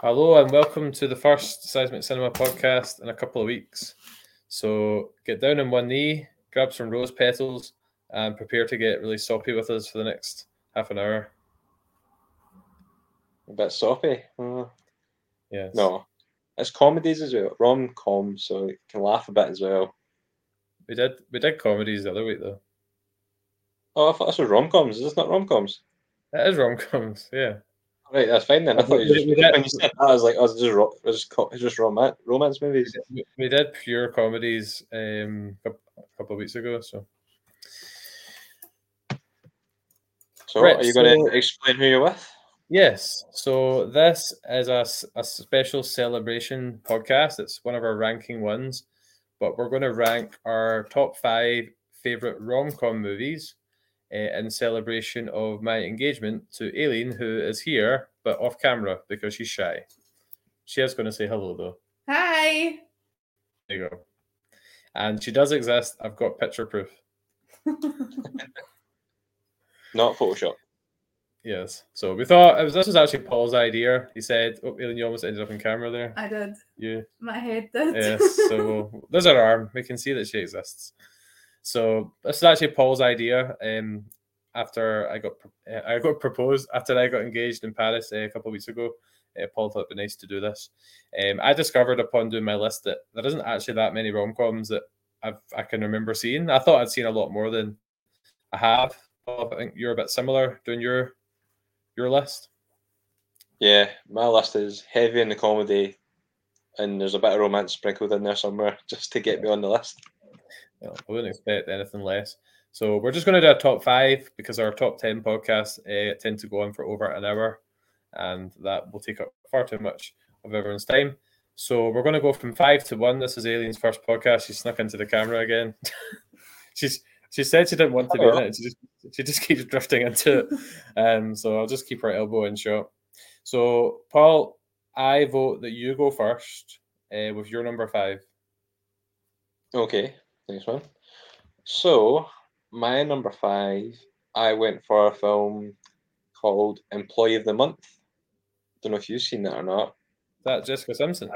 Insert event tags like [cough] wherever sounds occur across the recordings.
Hello and welcome to the first Seismic Cinema podcast in a couple of weeks. So get down on one knee, grab some rose petals, and prepare to get really soppy with us for the next half an hour. A bit soppy. Uh, Yes. no, it's comedies as well, rom com, so you can laugh a bit as well. We did we did comedies the other week though. Oh, I thought this was rom coms. Is this not rom coms? It is rom coms, yeah. Right, that's fine then. I thought you just, when you said that, I was like, oh, it's just, ro- it's just, it's just romance, romance movies. We- did pure comedies um a couple of weeks ago. So So, Right, are you going to explain who you're with? Yes. So this is a, a special celebration podcast. It's one of our ranking ones, but we're going to rank our top five favorite rom com movies uh, in celebration of my engagement to Aileen, who is here but off camera because she's shy. She is going to say hello though. Hi. There you go. And she does exist. I've got picture proof. [laughs] Not Photoshop. Yes. So we thought it was this was actually Paul's idea. He said, "Oh, Aileen, you almost ended up in camera there." I did. You My head did. yes. So there's her arm. We can see that she exists. So this is actually Paul's idea. Um, after I got uh, I got proposed after I got engaged in Paris uh, a couple of weeks ago, uh, Paul thought it'd be nice to do this. Um, I discovered upon doing my list that there isn't actually that many rom coms that I've I can remember seeing. I thought I'd seen a lot more than I have. Paul, I think you're a bit similar doing your your list. Yeah, my list is heavy in the comedy, and there's a bit of romance sprinkled in there somewhere [laughs] just to get me on the list. You know, I wouldn't expect anything less. So we're just going to do a top five because our top ten podcasts uh, tend to go on for over an hour, and that will take up far too much of everyone's time. So we're going to go from five to one. This is Aileen's first podcast. She snuck into the camera again. [laughs] She's she said she didn't want to be in it. She just she just [laughs] keeps drifting into it. Um, so I'll just keep her elbow in shot. So Paul, I vote that you go first uh, with your number five. Okay, next one. So, my number five, I went for a film called Employee of the Month. Don't know if you've seen that or not. Is that Jessica Simpson?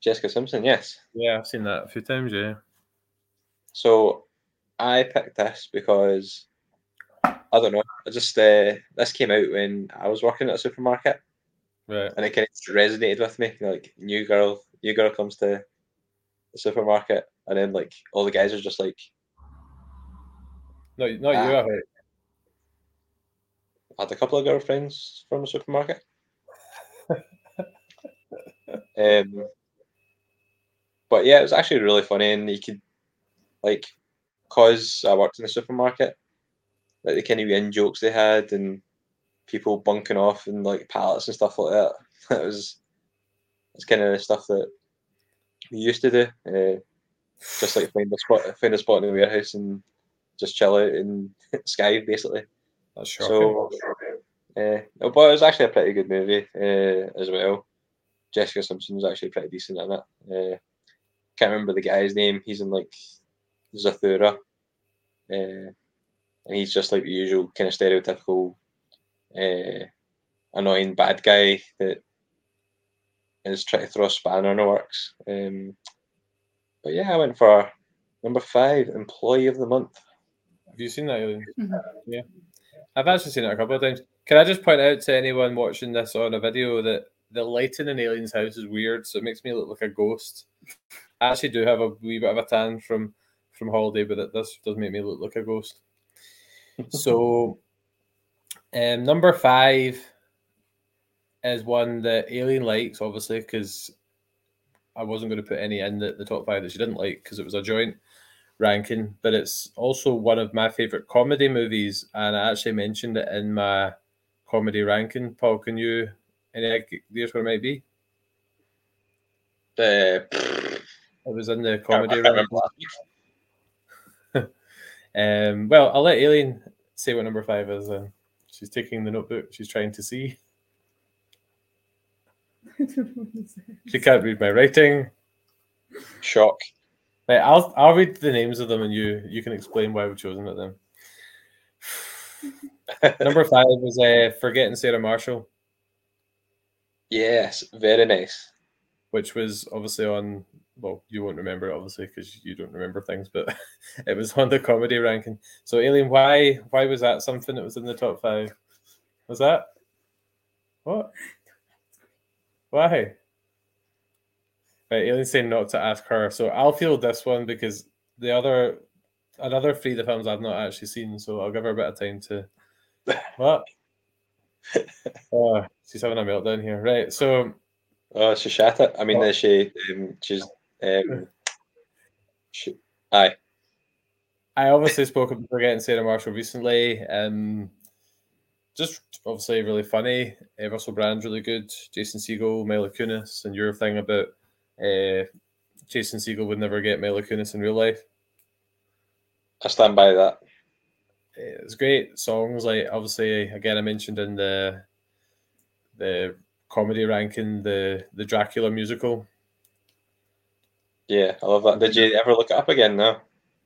Jessica Simpson, yes. Yeah, I've seen that a few times. Yeah. So, I picked this because I don't know. I just uh, this came out when I was working at a supermarket, Right. and it kind of resonated with me. Like new girl, new girl comes to the supermarket, and then like all the guys are just like, No, not you. Ah. I heard. I had a couple of girlfriends from the supermarket. [laughs] um, but yeah, it was actually really funny, and you could like, cause I worked in the supermarket, like the kind of in jokes they had, and people bunking off and like pallets and stuff like that. [laughs] That was it's kind of the stuff that we used to do. Uh, just like find a spot, find a spot in the warehouse and just chill out in [laughs] sky, basically. That's shocking. So, uh, but it was actually a pretty good movie uh, as well. Jessica Simpson was actually pretty decent in it. Uh, can't remember the guy's name. He's in like Zathura, uh, and he's just like the usual kind of stereotypical uh, annoying bad guy that is trying to throw a spanner in the works. Um, but yeah, I went for number five, Employee of the Month. Have you seen that, Aileen? Mhm. Yeah. I've actually seen it a couple of times. Can I just point out to anyone watching this on a video that the lighting in Aileen's house is weird, so it makes me look like a ghost. I actually do have a wee bit of a tan from from holiday, but it, this does make me look like a ghost. So, [laughs] um, number five is one that Aileen likes, obviously, because I wasn't going to put any in the, the top five that she didn't like because it was a joint ranking. But it's also one of my favorite comedy movies, and I actually mentioned it in my comedy ranking. Paul, can you any ideas what it might be? Uh, It was in the comedy ranking. remember last [laughs] week. Um, well, I'll let Aileen say what number five is. Then she's taking the notebook. She's trying to see. She can't read my writing. Shock. Right, I'll I'll read the names of them, and you you can explain why we've chosen it. Then [laughs] number five was uh, forgetting Sarah Marshall. Yes, very nice. which was obviously on. Well, you won't remember it obviously because you don't remember things, but [laughs] it was on the comedy ranking. So, Aileen, why why was that something that was in the top five? Was that what? Why? Right, Aileen's saying not to ask her. So I'll field this one because the other another three of the films I've not actually seen, so I'll give her a bit of time to [laughs] what? oh, she's having a meltdown here. Right, so Oh, she shat it. I mean, Oh. she um, she's um, she, aye. I obviously spoke about forgetting Sarah Marshall recently. Um, just obviously really funny. Uh, Russell Brand's really good. Jason Segel, Mila Kunis, and your thing about uh, Jason Segel would never get Mila Kunis in real life. I stand by that. Uh, It's great songs. Like obviously, again, I mentioned in the the comedy ranking the the Dracula musical. Yeah, I love that. Did you ever look it up again? No.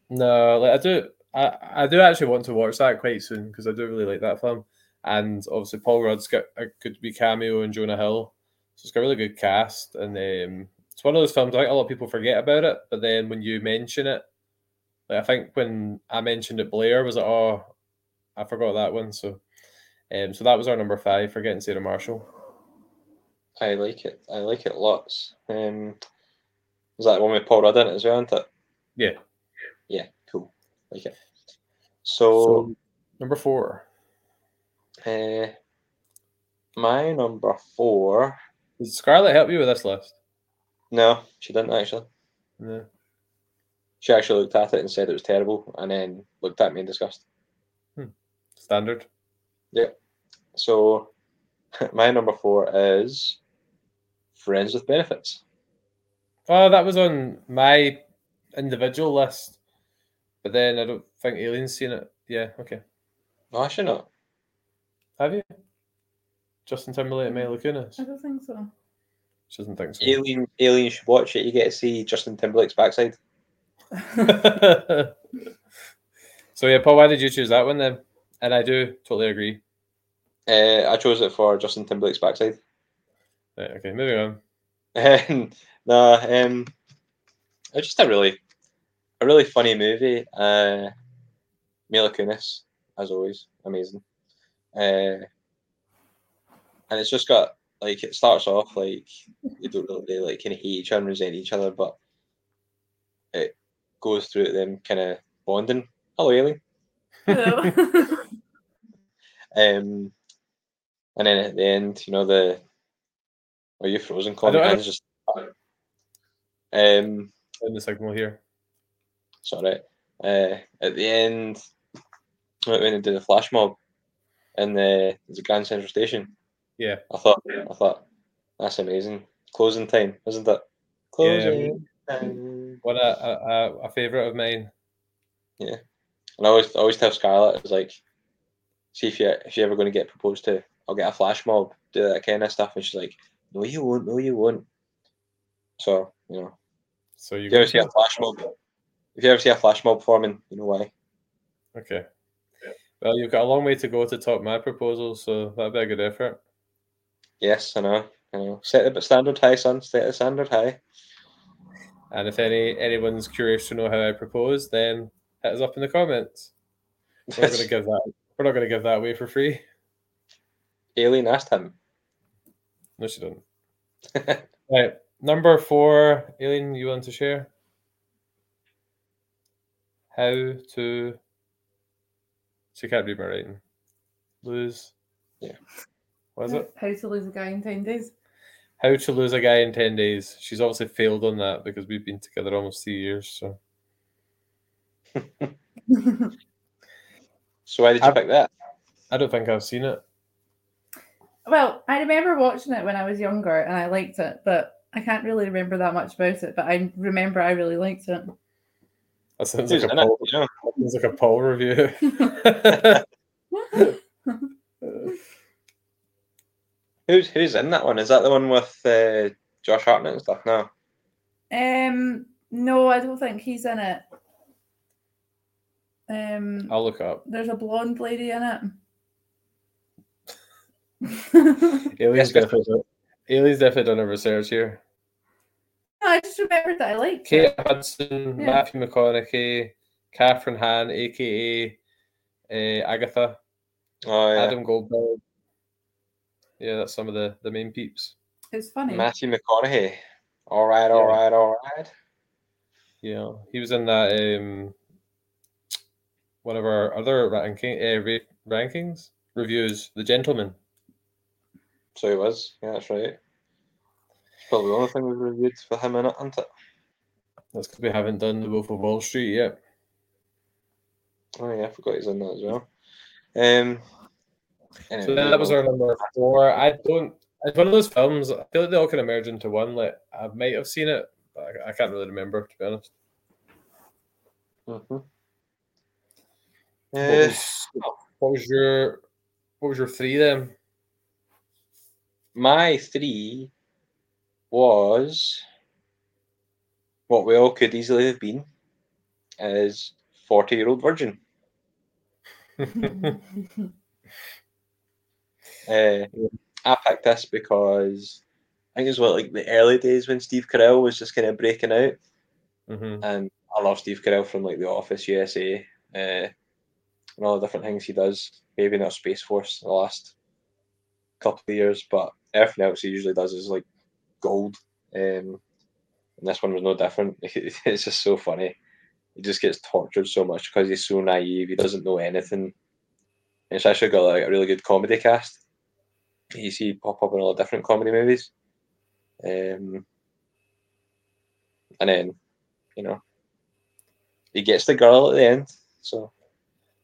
No, like I do, I, I do actually want to watch that quite soon because I do really like that film. And obviously, Paul Rudd's got a good wee cameo and Jonah Hill, so it's got a really good cast. And um, it's one of those films I think a lot of people forget about it, but then when you mention it, like I think when I mentioned it, Blair was like, "Oh, I forgot that one." So, um, so that was our number five, forgetting Sarah Marshall. I like it. I like it lots. Um, is that the one with Paul Rudd in it as well, isn't it? Yeah. Yeah, cool. Like it. So, So number four. Uh, my number four. Did Scarlett help you with this list? No, she didn't actually. No. She actually looked at it and said it was terrible, and then looked at me in disgust. Standard. Yeah. So, [laughs] my number four is Friends with Benefits. Oh, that was on my individual list, but then I don't think Aileen's seen it. Yeah, okay. No, I should not. Have you? Justin Timberlake and Mila Kunis. I don't think so. She doesn't think so. Aileen, Aileen should watch it. You get to see Justin Timberlake's backside. [laughs] so yeah, Paul, why did you choose that one then? And I do totally agree. Uh, I chose it for Justin Timberlake's backside. Right, okay, moving on. Um, [laughs] no, um, it's just a really, a really funny movie. Uh, Mila Kunis, as always, amazing. Uh, and it's just got like it starts off like they don't really like kind of hate each other and resent each other, but it goes through them kind of bonding. Hello, Aileen. Hello. [laughs] Um, and then at the end, you know the. Are you frozen? Colin? don't- Your hands just. Um. In the signal here. sorry. Uh, at the end, when they did the flash mob in the, the Grand Central Station, Yeah. I thought, I thought, that's amazing. Closing time, isn't it? Closing time. What a, a, a, a favourite of mine. Yeah, and I always, I always tell Scarlett, it's like, see if you if you're ever going to get proposed to, I'll get a flash mob, do that kind of stuff. And she's like, no, you won't, no, you won't. So, you know, So you if you ever see a flash mob, if you ever see a flash mob forming, you know why. Okay. Well, you've got a long way to go to top my proposal, so that'd be a good effort. Yes, I know. I know. Set the standard high, son. Set the standard high. And if any anyone's curious to know how I propose, then hit us up in the comments. We're not going to give that. We're not to give that away for free. Aileen asked him. No, she didn't. [laughs] right, number four. Aileen, you want to share? How to? She can't read my writing. Lose. Yeah. What is it? How to lose a guy in 10 days. How to lose a guy in ten days. She's obviously failed on that because we've been together almost two years. So [laughs] So why did you I- pick that? I don't think I've seen it. well, I remember watching it when I was younger and I liked it, but I can't really remember that much about it. But I remember I really liked it. That sounds Who's like a poll, it? Paul, You sounds like a Paul review. [laughs] Who's who's in that one? Is that the one with uh, Josh Hartnett and stuff? No. um, no, I don't think he's in it. Um, I'll look up. there's a blonde lady in it. Aileen's Yes, yes. definitely definitely done a research here. No, I just remembered that I liked Kate it. Hudson, Yeah. Matthew McConaughey, Kathryn Hahn, aka uh, Agatha, Oh yeah, Adam Goldberg. Yeah, that's some of the, the main peeps. It's funny. Matthew McConaughey. All right, all Yeah. right, all right. Yeah, he was in that um, one of our other ranking uh, ra- rankings reviews, The Gentleman. So he was. Yeah, that's right. Probably the only thing we've reviewed for him in it, isn't it? That's because we haven't done The Wolf of Wall Street yet. Oh yeah, I forgot he's in that as well. Um. So anyway, that was our number four. I don't. It's one of those films. I feel like they all can merge into one. Like I might have seen it, but I, I can't really remember to be honest. Mm-hmm. What Uh, was, what was your What was your three then? my three was what we all could easily have been as forty year old virgin. Uh, [laughs] I picked this because I think it was what like the early days when Steve Carell was just kind of breaking out, hmm and I love Steve Carell from like The Office, USA, uh, and all the different things he does. Maybe not Space Force the last couple of years, but everything else he usually does is like gold. Um, and this one was no different. [laughs] It's just so funny. He just gets tortured so much because he's so naive. He doesn't know anything. It's actually got like a really good comedy cast. You see pop up in all the different comedy movies. Um, and then, you know, he gets the girl at the end. So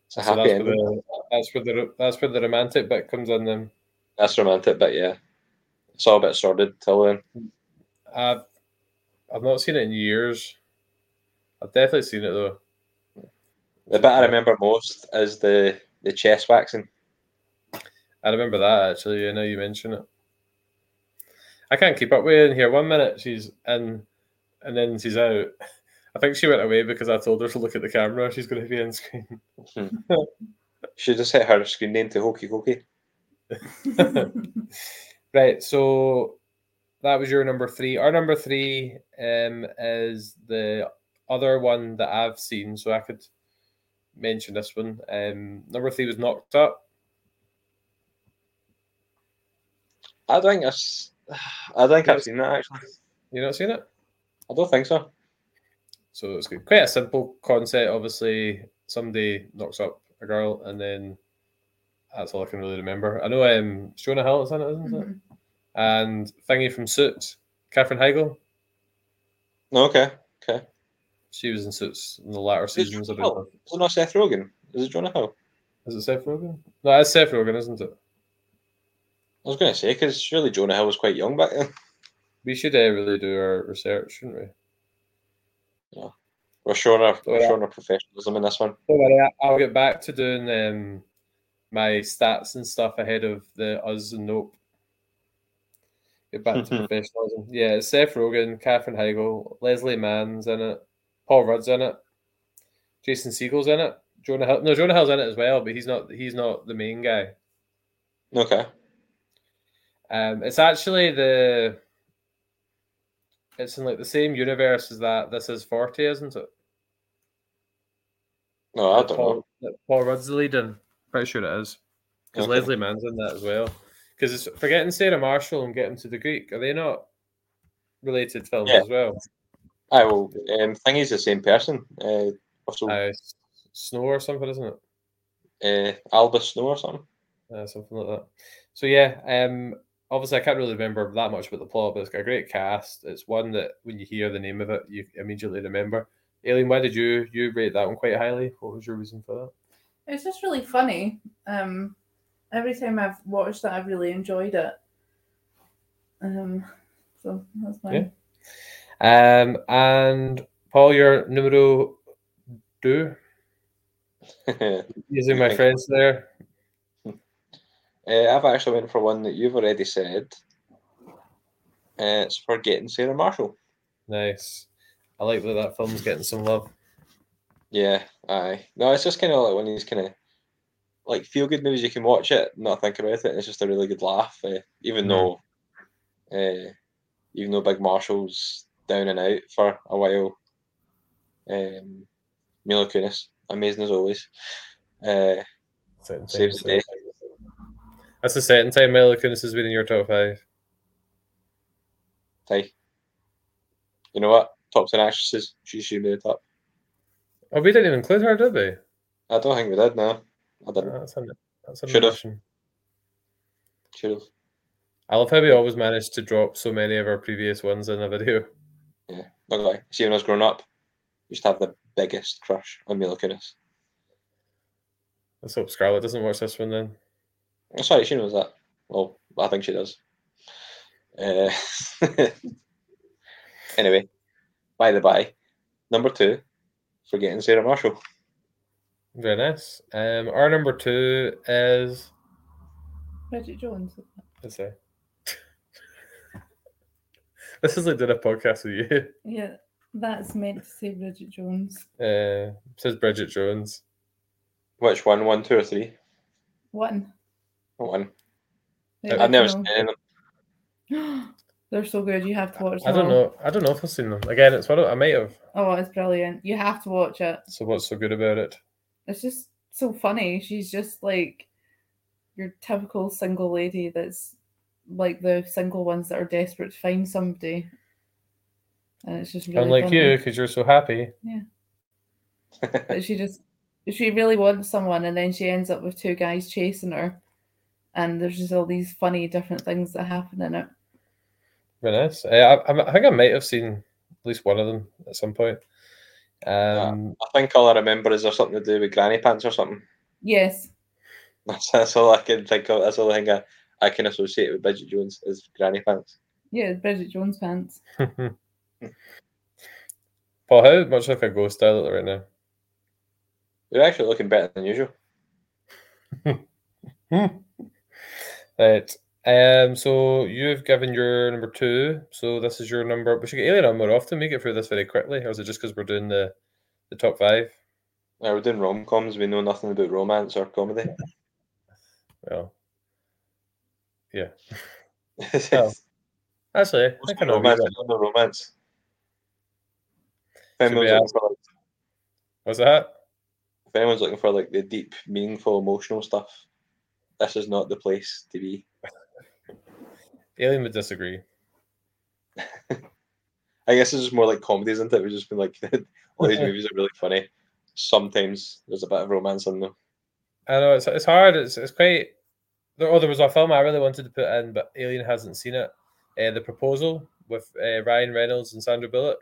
it's a So happy that's where, the, that's where the that's where the romantic bit comes in. Then That's romantic, but yeah, it's all a bit sordid till then. I've I've not seen it in years. I've definitely seen it though. The bit I remember most is the the chest waxing. I remember that actually. I know you mention it. I can't keep up with it in here. One minute she's in, and then she's out. [laughs] I think she went away because I told her to look at the camera. She's going to be on screen. Hmm. She just hit her screen name to Hokey Cokey. [laughs] [laughs] Right. So that was your number three. Our number three um, is the other one that I've seen. So I could mention this one. Um, number three was Knocked Up. I think it's, I think I've seen that actually. You not seen it? I don't think so. So it's good. Quite a simple concept. Obviously, somebody knocks up a girl, and then that's all I can really remember. I know um, Jonah Hill is in it, isn't it? Mhm. And thingy from Suits, Katherine Heigl. Okay, okay. She was in Suits in the latter Is seasons. of Jonah it. Hill? Is it not Seth Rogen? Is it Jonah Hill? Is it Seth Rogen? No, it's Seth Rogen, isn't it? I was going to say because surely Jonah Hill was quite young back then. We should uh, really do our research, shouldn't we? We're showing our we're Yeah. showing our professionalism in this one. Don't worry, I- I'll get back to doing um, my stats and stuff ahead of the Us and Nope. Get back to professionalism. Yeah, it's Seth Rogen, Katherine Heigl, Leslie Mann's in it, Paul Rudd's in it, Jason Segel's in it, Jonah Hill. No, Jonah Hill's in it as well, but he's not. He's not the main guy. Okay. Um, it's actually the. It's in like the same universe as that. This is forty, isn't it? No, I don't Paul, know. Paul Rudd's the lead in. Pretty sure it is. Because Okay. Leslie Mann's in that as well. Because it's forgetting Sarah Marshall and getting to the Greek. Are they not related films Yeah. as well? I will. Um, Thingy's the same person. Uh, also, Uh, Snow or something, isn't it? uh, Albus Snow or something. Uh, something like that. So yeah, um, obviously I can't really remember that much about the plot, but it's got a great cast. It's one that when you hear the name of it, you immediately remember. Aileen, why did you you rate that one quite highly? What was your reason for that? It's just really funny. Um, every time I've watched that, I've really enjoyed it. Um, so that's fine. Um, and Paul, your numero two, [laughs] uh, using my Thank friends there. I've actually went for one that you've already said. Uh, it's Forgetting Sarah Marshall. Nice. I like that that film's getting some love. Yeah, aye. No, it's just kind of like one of these kind of like feel good movies. You can watch it, not think about it. It's just a really good laugh. Uh, even Mhm. though Uh, even though Big Marshall's down and out for a while. Um, Mila Kunis, amazing as always. Uh, saves the day. That's the second time Mila Kunis has been in your top five. Ty. You know what? Top 10 actresses, she should be the top. Oh, we didn't even include her, did we? I don't think we did, no. I didn't. Oh, that's an, that's an Should've. Should have. I love how we always managed to drop so many of our previous ones in a video. Not gonna lie. See, when I was growing up, I used to have the biggest crush on Mila Kunis. Let's hope Scarlett doesn't watch this one then. Oh, sorry, she knows that. Well, I think she does. Uh, [laughs] anyway, by the by, number two, forgetting Sarah Marshall. Very nice. Um, our number two is Bridget Jones. let's say. [laughs] this is like doing a podcast with you. Yeah, that's meant to say Bridget Jones. Uh, says Bridget Jones. Which one? One, two, or three? One. One. The I've never original. seen any of them. [gasps] [gasps] [laughs] They're so good. You have to watch it. I don't know. I don't know if I've seen them. Again, it's one of, I might have. Oh, it's brilliant. You have to watch it. So what's so good about it? It's just so funny. She's just like your typical single lady that's like the single ones that are desperate to find somebody. And it's just really Unlike funny. you, because you're so happy. Yeah. [laughs] but she just she really wants someone and then she ends up with two guys chasing her. And there's just all these funny different things that happen in it. Very nice. Uh, I, I, I think I might have seen at least one of them at some point. Um, I think all I remember is there something to do with granny pants or something. Yes. [laughs] That's, that's all I can think of. That's all I think I, I can associate with Bridget Jones is granny pants. Yeah, it's Bridget Jones pants. [laughs] Paul, how much like a ghost style right now? You're actually looking better than usual. [laughs] Right. Um. So you've given your number two. So this is your number. We should get Aileen on more often. We get through this very quickly, or is it just because we're doing the the top five? Yeah, we're doing rom coms. We know nothing about romance or comedy. Well, yeah. [laughs] Oh. Actually, I think I know. romance. I know romance. If anyone's, looking for, like, What's that? if anyone's looking for like the deep, meaningful, emotional stuff, this is not the place to be. Aileen would disagree. [laughs] I guess it's just more like comedies, isn't it? We've just been like, [laughs] all these [laughs] movies are really funny. Sometimes there's a bit of romance in them. I know it's it's hard. It's it's quite. Oh, there was a film I really wanted to put in, but Aileen hasn't seen it. Uh, the Proposal with uh, Ryan Reynolds and Sandra Bullock.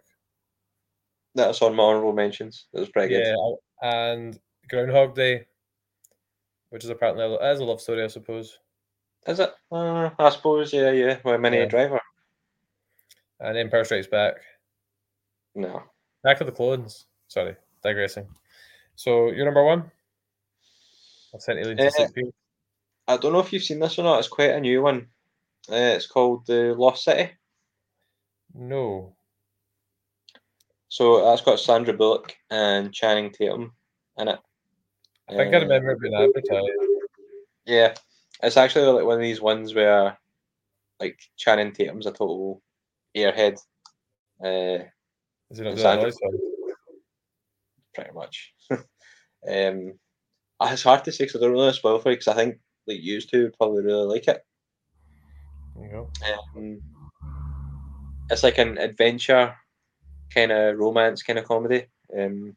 That's on my honorable mentions. It was pretty good. Yeah, and Groundhog Day, which is apparently a, is a love story, I suppose. Is it? Uh, I suppose, yeah, yeah. Well, Minnie Yeah. Driver. And Empire Strikes Back. No. Back of the Clones. Sorry, digressing. So you're number one. I've sent Aileen Uh, sleep. I don't know if you've seen this or not. It's quite a new one. Uh, it's called The Lost City. No. So that's got Sandra Bullock and Channing Tatum in it. I think I Uh, remember it being advertised. Yeah, it's actually like one of these ones where, like, Channing Tatum's a total airhead. Uh, Is it not Sandra- that noise one? pretty much. [laughs] um, uh, it's hard to say because I don't really spoil for you because I think like used to would probably really like it. There you go. Um, it's like an adventure kind of romance kind of comedy. Um,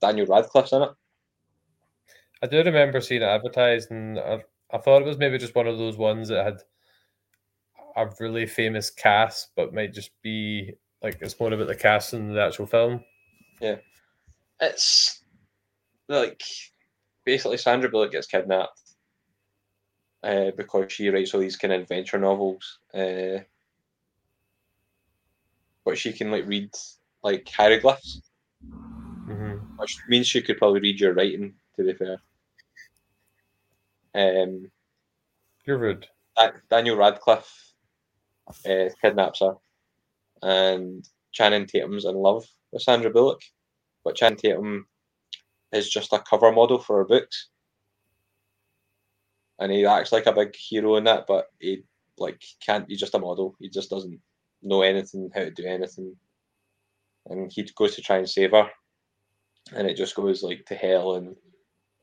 Daniel Radcliffe's in it. I do remember seeing it advertised, and I, I thought it was maybe just one of those ones that had a really famous cast, but might just be like it's more about the cast than the actual film. Yeah, it's like basically Sandra Bullock gets kidnapped uh, because she writes all these kind of adventure novels. Uh, but she can like read like hieroglyphs, hmm which means she could probably read your writing. To be fair, um, You're rude. Da- Daniel Radcliffe uh, kidnaps her, and Channing Tatum's in love with Sandra Bullock, but Channing Tatum is just a cover model for her books, and he acts like a big hero in that, but he like can't. He's just a model. He just doesn't know anything how to do anything, and he goes to try and save her, and it just goes like to hell, and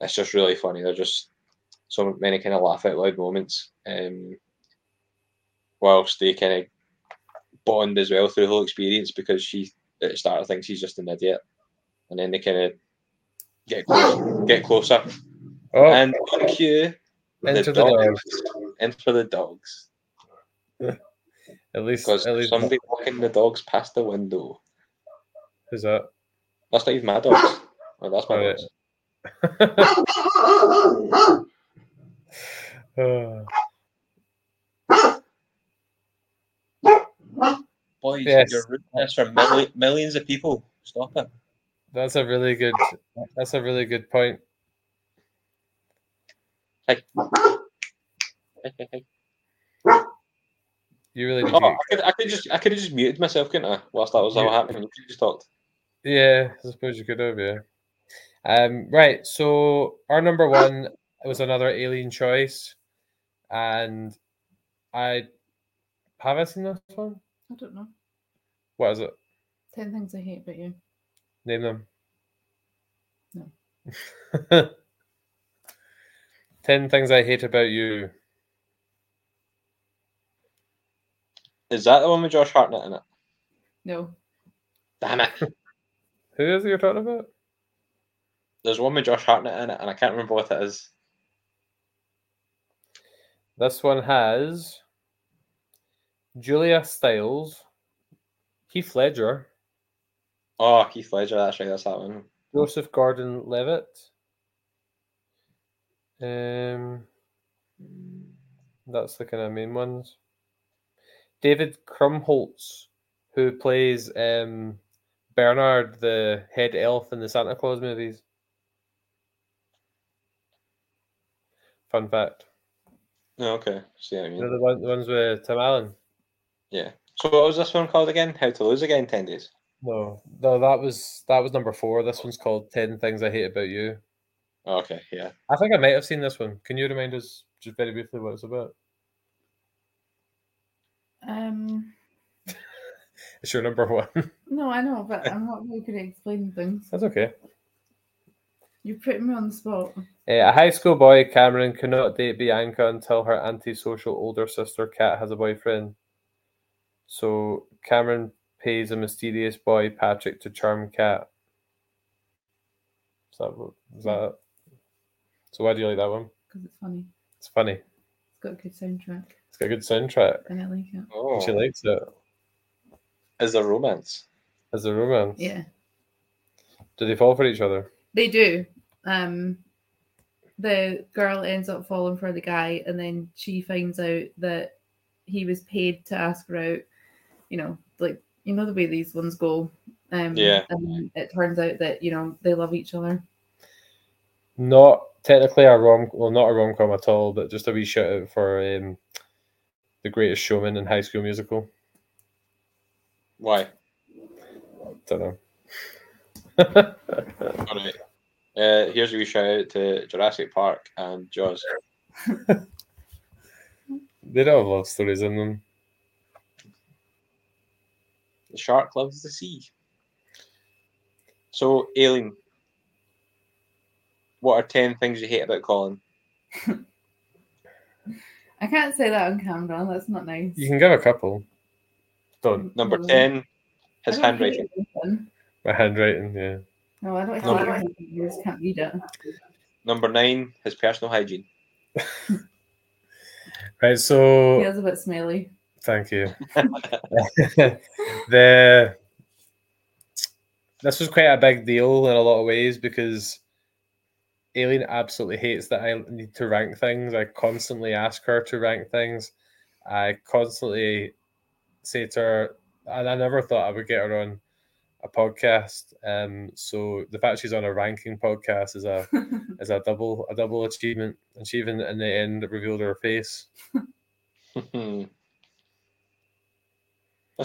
it's just really funny. They're just so many kind of laugh out loud moments, um, whilst they kind of bond as well through the whole experience because she at the start thinks he's just an idiot, and then they kind of get close, get closer. Oh, And on cue, Enter the the dogs. Enter the dogs. at least Because at least somebody walking the dogs past the window. who's that? That's not even my dogs. Oh, that's my Oh, [laughs] yeah. [laughs] Uh, Boys, Yes. you're ruining this for milli- millions of people. Stop it. that's a really good. That's a really good point. Hey. Hey, hey, hey. You really Oh. I could, I could just, I could have just muted myself, couldn't I? Whilst that was all happening, you just talked. Yeah, I suppose you could have. Yeah. Um. Right. So our number one was another Aileen choice, and I have I seen this one. I don't know. What is it? Ten things I hate about you. Name them. No. [laughs] Ten things I hate about you. Is that the one with Josh Hartnett in it? No. Damn it. [laughs] Who is it you're talking about? There's one with Josh Hartnett in it, and I can't remember what it is. This one has Julia Stiles, Keith Ledger, Oh, Keith Ledger, that's right, that's that one. Joseph Gordon-Levitt. Um, that's the kind of main ones. David Krumholtz, who plays um, Bernard, the head elf in the Santa Claus movies. Fun fact. Oh, okay. See what I You mean? know the, one, the ones with Tim Allen? Yeah. So what was this one called again? How to lose again in ten days. No, no, that was that was number four. This one's called Ten Things I Hate About You. Oh, okay, yeah. I think I might have seen this one. Can you remind us just very briefly what it's about? Um. [laughs] It's your number one. No, I know, but [laughs] I'm not very good at explaining things. That's okay. You're putting me on the spot. Uh, a high school boy, Cameron, cannot date Bianca until her antisocial older sister, Kat, has a boyfriend. So Cameron pays a mysterious boy, Patrick, to charm Kat. Is that, what- is that it? So why do you like that one? Because it's funny. It's funny. It's got a good soundtrack. It's got a good soundtrack. And I like it. Oh, She likes it. is there romance? As a romance. Yeah. Do they fall for each other? They do. Um the girl ends up falling for the guy and then she finds out that he was paid to ask her out. You know, like you know the way these ones go. Um Yeah. and it turns out that, you know, they love each other. Not technically a rom well not a rom com at all, but just a wee shout out for um, the greatest showman in high school musical. Why? Don't know. [laughs] All right. Uh, here's a wee shout out to Jurassic Park and Jaws. [laughs] they don't have love stories in them. The shark loves the sea. So, Aileen, what are 10 things you hate about Colin? [laughs] I can't say that on camera, that's not nice. You can give a couple. Don't. Number 10, I his handwriting. My handwriting, yeah. No, I don't hate Number- anything. You just can't read it. Number 9, his personal hygiene. [laughs] Right, so he Feels a bit smelly. thank you. [laughs] [laughs] the this was quite a big deal in a lot of ways because Aileen absolutely hates that I need to rank things. I constantly ask her to rank things. I constantly say to her, and I never thought I would get her on a podcast. Um, so the fact she's on a ranking podcast is a [laughs] is a double a double achievement. And she even in the end revealed her face. [laughs] this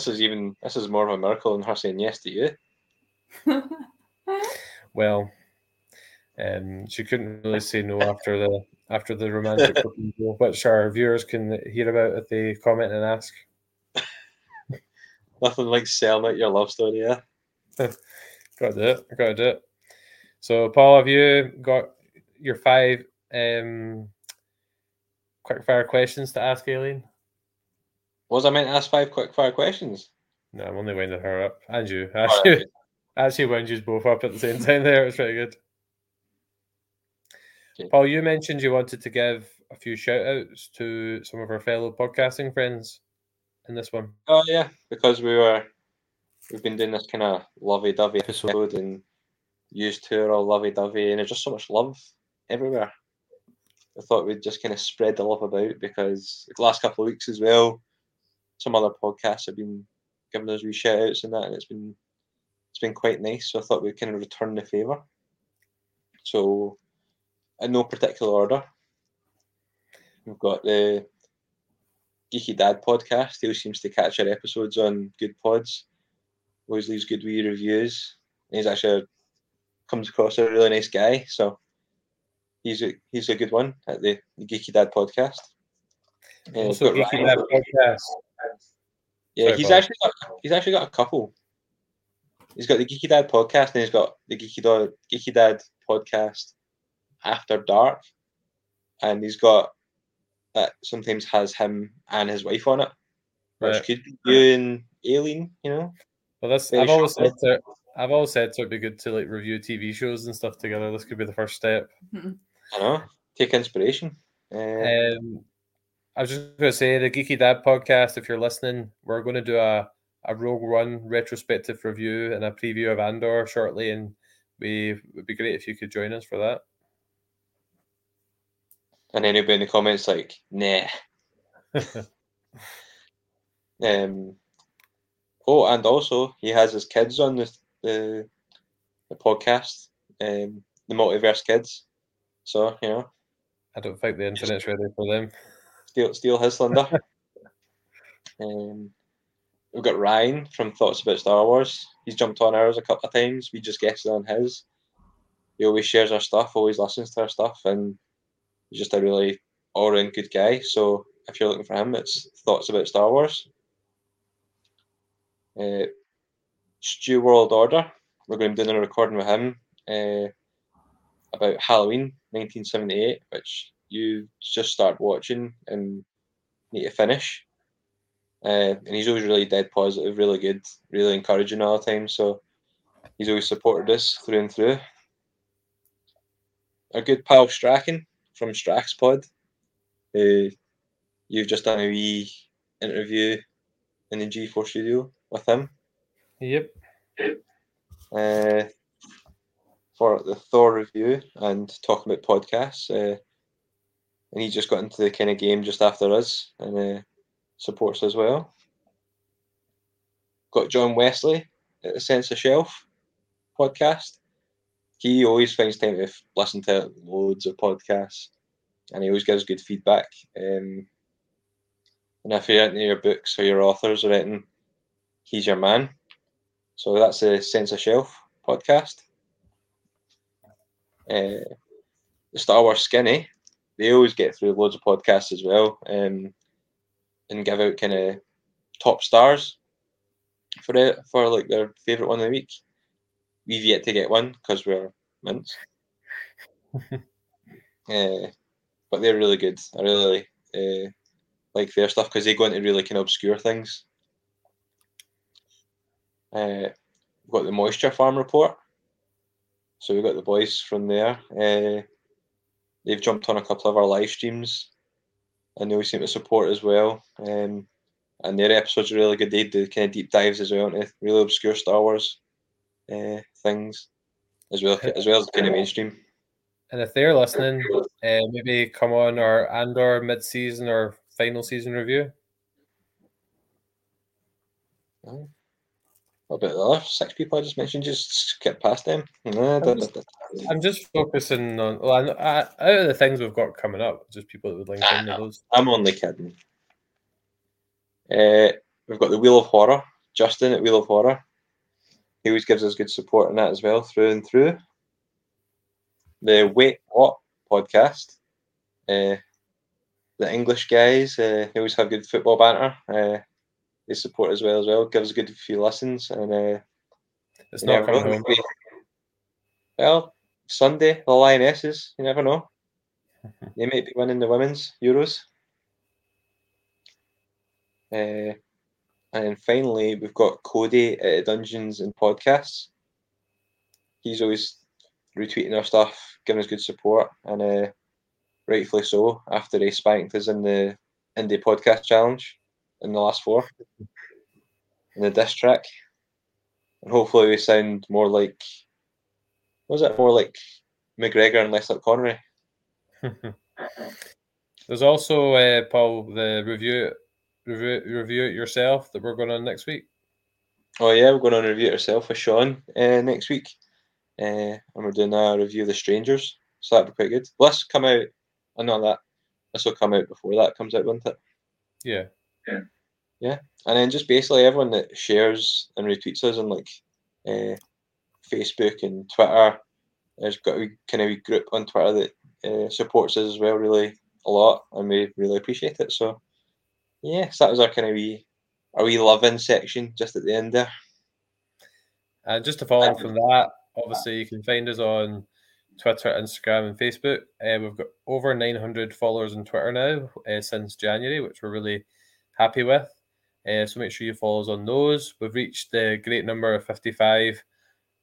is even, this is more of a miracle than her saying yes to you. [laughs] Well, um, she couldn't really say no after the after the romantic proposal, which our viewers can hear about if they comment and ask. Nothing like selling out your love story, yeah. [laughs] Gotta do it. Gotta do it. So, Paul, have you got your five um, quick fire questions to ask Aileen? Was I meant to ask five quick fire questions? No, I'm only winding her up. And you. Actually, right. [laughs] actually wound you both up at the same [laughs] time there. It was pretty good. Okay. Paul, you mentioned you wanted to give a few shout outs to some of our fellow podcasting friends in this one. Oh yeah, because we were we've been doing this kind of lovey dovey episode and used to all lovey dovey and there's just so much love everywhere. I thought we'd just kind of spread the love about because the last couple of weeks as well, some other podcasts have been giving us wee shout outs and that and it's been it's been quite nice. So I thought we'd kind of return the favour. So in no particular order. We've got the Geeky Dad podcast. He always seems to catch our episodes on Goodpods. Always leaves good wee reviews. And he's actually comes across a really nice guy. So he's a he's a good one at the, the Geeky Dad podcast. Uh, and Also, got Geeky Ryan. Dad podcast. Yeah, Sorry, he's actually got he's actually got a couple. He's got the Geeky Dad podcast, and he's got the Geeky Dad Geeky Dad podcast after dark, and he's got that sometimes has him and his wife on it, which Right. could be you and Aileen, you know. Well, this I've always said to I've always said so it'd be good to like review TV shows and stuff together. This could be the first step. I know. Take inspiration. Uh, Um, I was just going to say the Geeky Dad podcast. If you're listening, we're going to do a a Rogue One retrospective review and a preview of Andor shortly, and we would be great if you could join us for that. and anybody in the comments like, nah. [laughs] Um, oh, and also he has his kids on the the, the podcast, um, the Multiverse Kids. So you know, I don't think the internet's ready for them. steal steal his thunder. [laughs] um, we've got Ryan from Thoughts About Star Wars. He's jumped on ours a couple of times. We just guested on his. He always shares our stuff, always listens to our stuff, and he's just a really all round good guy. So if you're looking for him, it's Thoughts About Star Wars. Uh, Stew World Order. We're going to be doing a recording with him uh, about Halloween 1978, which you just start watching and need to finish. Uh, and he's always really dead positive, really good, really encouraging all the time. So he's always supported us through and through. Our good pal Strachan from Strax Pod. Uh, you've just done a wee interview in the G4 studio with him Yep. uh, for the Thor review and talking about podcasts. Uh, and he just got into the kind of game just after us and uh, supports as well. Got John Wesley at the Sense of Shelf podcast. He always finds time to listen to loads of podcasts and he always gives good feedback. Um, and if you're into your books or your authors or anything, he's your man. So that's the Sense of Shelf podcast. Uh, the Star Wars Skinny, they always get through loads of podcasts as well um, and give out kind of top stars for it for like their favourite one of the week. We've yet to get one because we're mints. [laughs] uh, but they're really good. I really uh, like their stuff because they go into really kind of obscure things. Uh, we've got the Moisture Farm report. So we've got the boys from there. Uh, they've jumped on a couple of our live streams and they always seem to support as well. Um, and their episodes are really good. They do kind of deep dives as well into really obscure Star Wars uh, things as well as well as kind of mainstream. And if they're listening, uh, maybe come on our Andor mid-season or final season review. What about the other six people I just mentioned? Just skip past them. Nah, da- da- da- I'm just focusing on well, I, out of the things we've got coming up, just people that would link Ah, in those. I'm only kidding. Uh, we've got the Wheel of Horror, Justin at Wheel of Horror. He always gives us good support on that as well, through and through. The Wait What podcast. Uh, the English guys, uh, they always have good football banter. They support as well as well. Gives a good few lessons and uh, It's not coming home. Maybe- Well, Sunday the Lionesses. You never know. [laughs] they might be winning the women's Euros. Uh, and then finally, we've got Cody at Dungeons and Podcasts. He's always retweeting our stuff, giving us good support, and uh, rightfully so. After he spanked us in the Indie Podcast Challenge in the last four, in the diss track, and hopefully we sound more like, was it more like McGregor and less like Connery? [laughs] There's also uh, Paul the review review review it yourself that we're going on next week. Oh yeah, we're going on a review it ourselves with Sean uh, next week, uh, and we're doing a review of The Strangers, so that'd be quite good. Will this come out? I know that this will come out before that comes out, won't it? Yeah, And then just basically everyone that shares and retweets us on like uh, Facebook and Twitter, there's got a kind of wee group on Twitter that uh, supports us as well, really a lot, and we really appreciate it. So yes, that was our kind of wee our wee love-in section just at the end there. and just to follow on from that, obviously you can find us on Twitter, Instagram, and Facebook. Uh, we've got over 900 followers on Twitter now uh, since January, which we're really happy with. Uh, so make sure you follow us on those. We've reached the great number of 55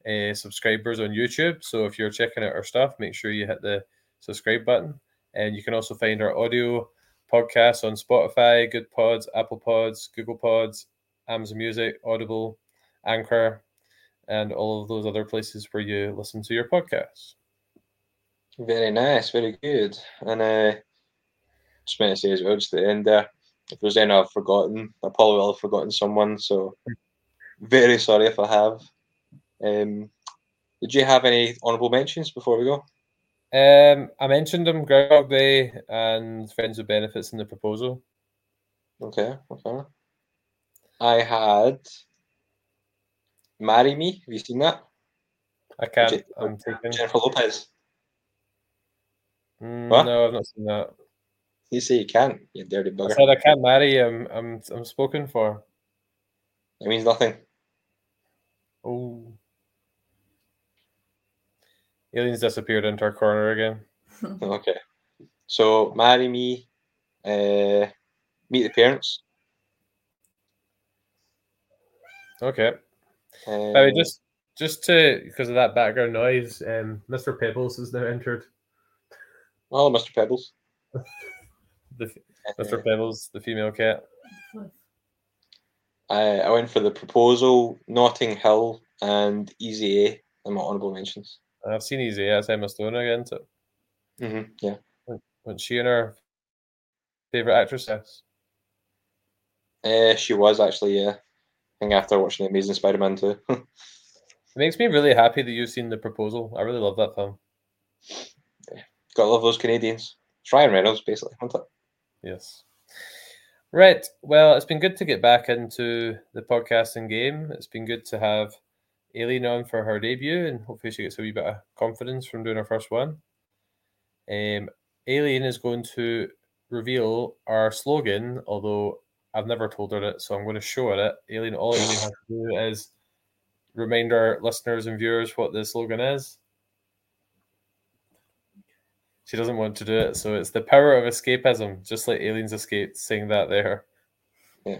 uh, subscribers on YouTube. So if you're checking out our stuff, make sure you hit the subscribe button. And you can also find our audio podcasts on Spotify, Goodpods, Apple Pods, Google Pods, Amazon Music, Audible, Anchor, and all of those other places where you listen to your podcasts. Very nice, very good. And uh, just meant to say as well, just at the end there, if there's any I've forgotten, I probably will have forgotten someone. So very sorry if I have. Um, did you have any honourable mentions before we go? Um, I mentioned them, Groundhog Day and Friends with Benefits in the proposal. Okay, okay. I had Marry Me. Have you seen that? I can't. I'm taking. Jennifer Lopez. Mm, What? no, I've not seen that. You say you can't, you dirty bugger. I said I can't marry. I'm. I'm. I'm spoken for. It means nothing. Oh. Aileen's disappeared into our corner again. [laughs] Okay. So marry me, uh, meet the parents. Okay. By the way, just just to because of that background noise, um, Mr. Pebbles has now entered. oh, Mr. Pebbles. [laughs] The Mr. Pebbles, the female cat. I, I went for the proposal, Notting Hill, and Easy A. And my honourable mentions. I've seen Easy. Yeah, it's Emma Stone again. So Mm-hmm. Yeah. when she and her favorite actress. Yes. Uh, she was actually, yeah. I think after watching The Amazing Spider-Man 2. [laughs] It makes me really happy that you've seen the proposal. I really love that film. Gotta love those Canadians. It's Ryan Reynolds, basically, isn't it? Yes. Right. Well, it's been good to get back into the podcasting game. It's been good to have Aileen on for her debut, and hopefully she gets a wee bit of confidence from doing her first one. Um, Aileen is going to reveal our slogan, although I've never told her it, so I'm going to show her it. Aileen, all Aileen has to do is remind our listeners and viewers what the slogan is. She doesn't want to do it, so it's the power of escapism, just like Aileen's escaped, saying that there. Yeah.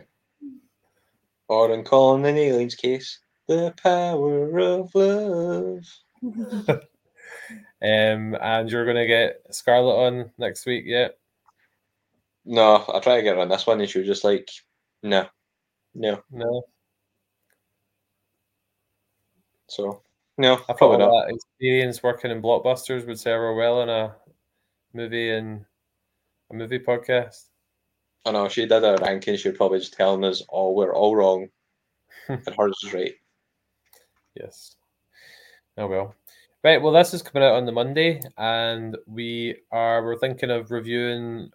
Or in Colin and Aileen's case, the power of love. [laughs] Um, and you're gonna get Scarlett on next week, yeah? No, I try to get her on this one, and she was just like, no, no. No, So, no, I probably not. that experience working in blockbusters would serve her well in a movie and a movie podcast. I know, she did a ranking, she would probably just telling us all we're all wrong, [laughs] and hers is right. Yes. Oh well. Right. Well, this is coming out on the Monday, and we are we're thinking of reviewing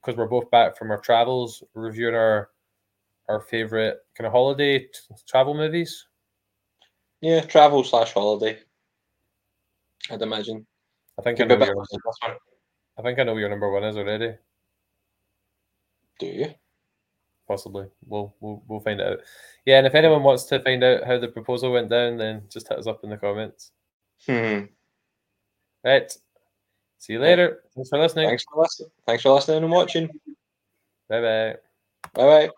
because we're both back from our travels, reviewing our our favorite kind of holiday t- travel movies. Yeah, travel slash holiday. I'd imagine. I think I Could be know your, I think I know where your number one is already. Do you? Possibly. We'll we'll we'll find out. Yeah, and if anyone wants to find out how the proposal went down, then just hit us up in the comments. Hmm. Right. See you later. Thanks for listening. Thanks for listening. Thanks for listening and watching. Bye bye. Bye bye.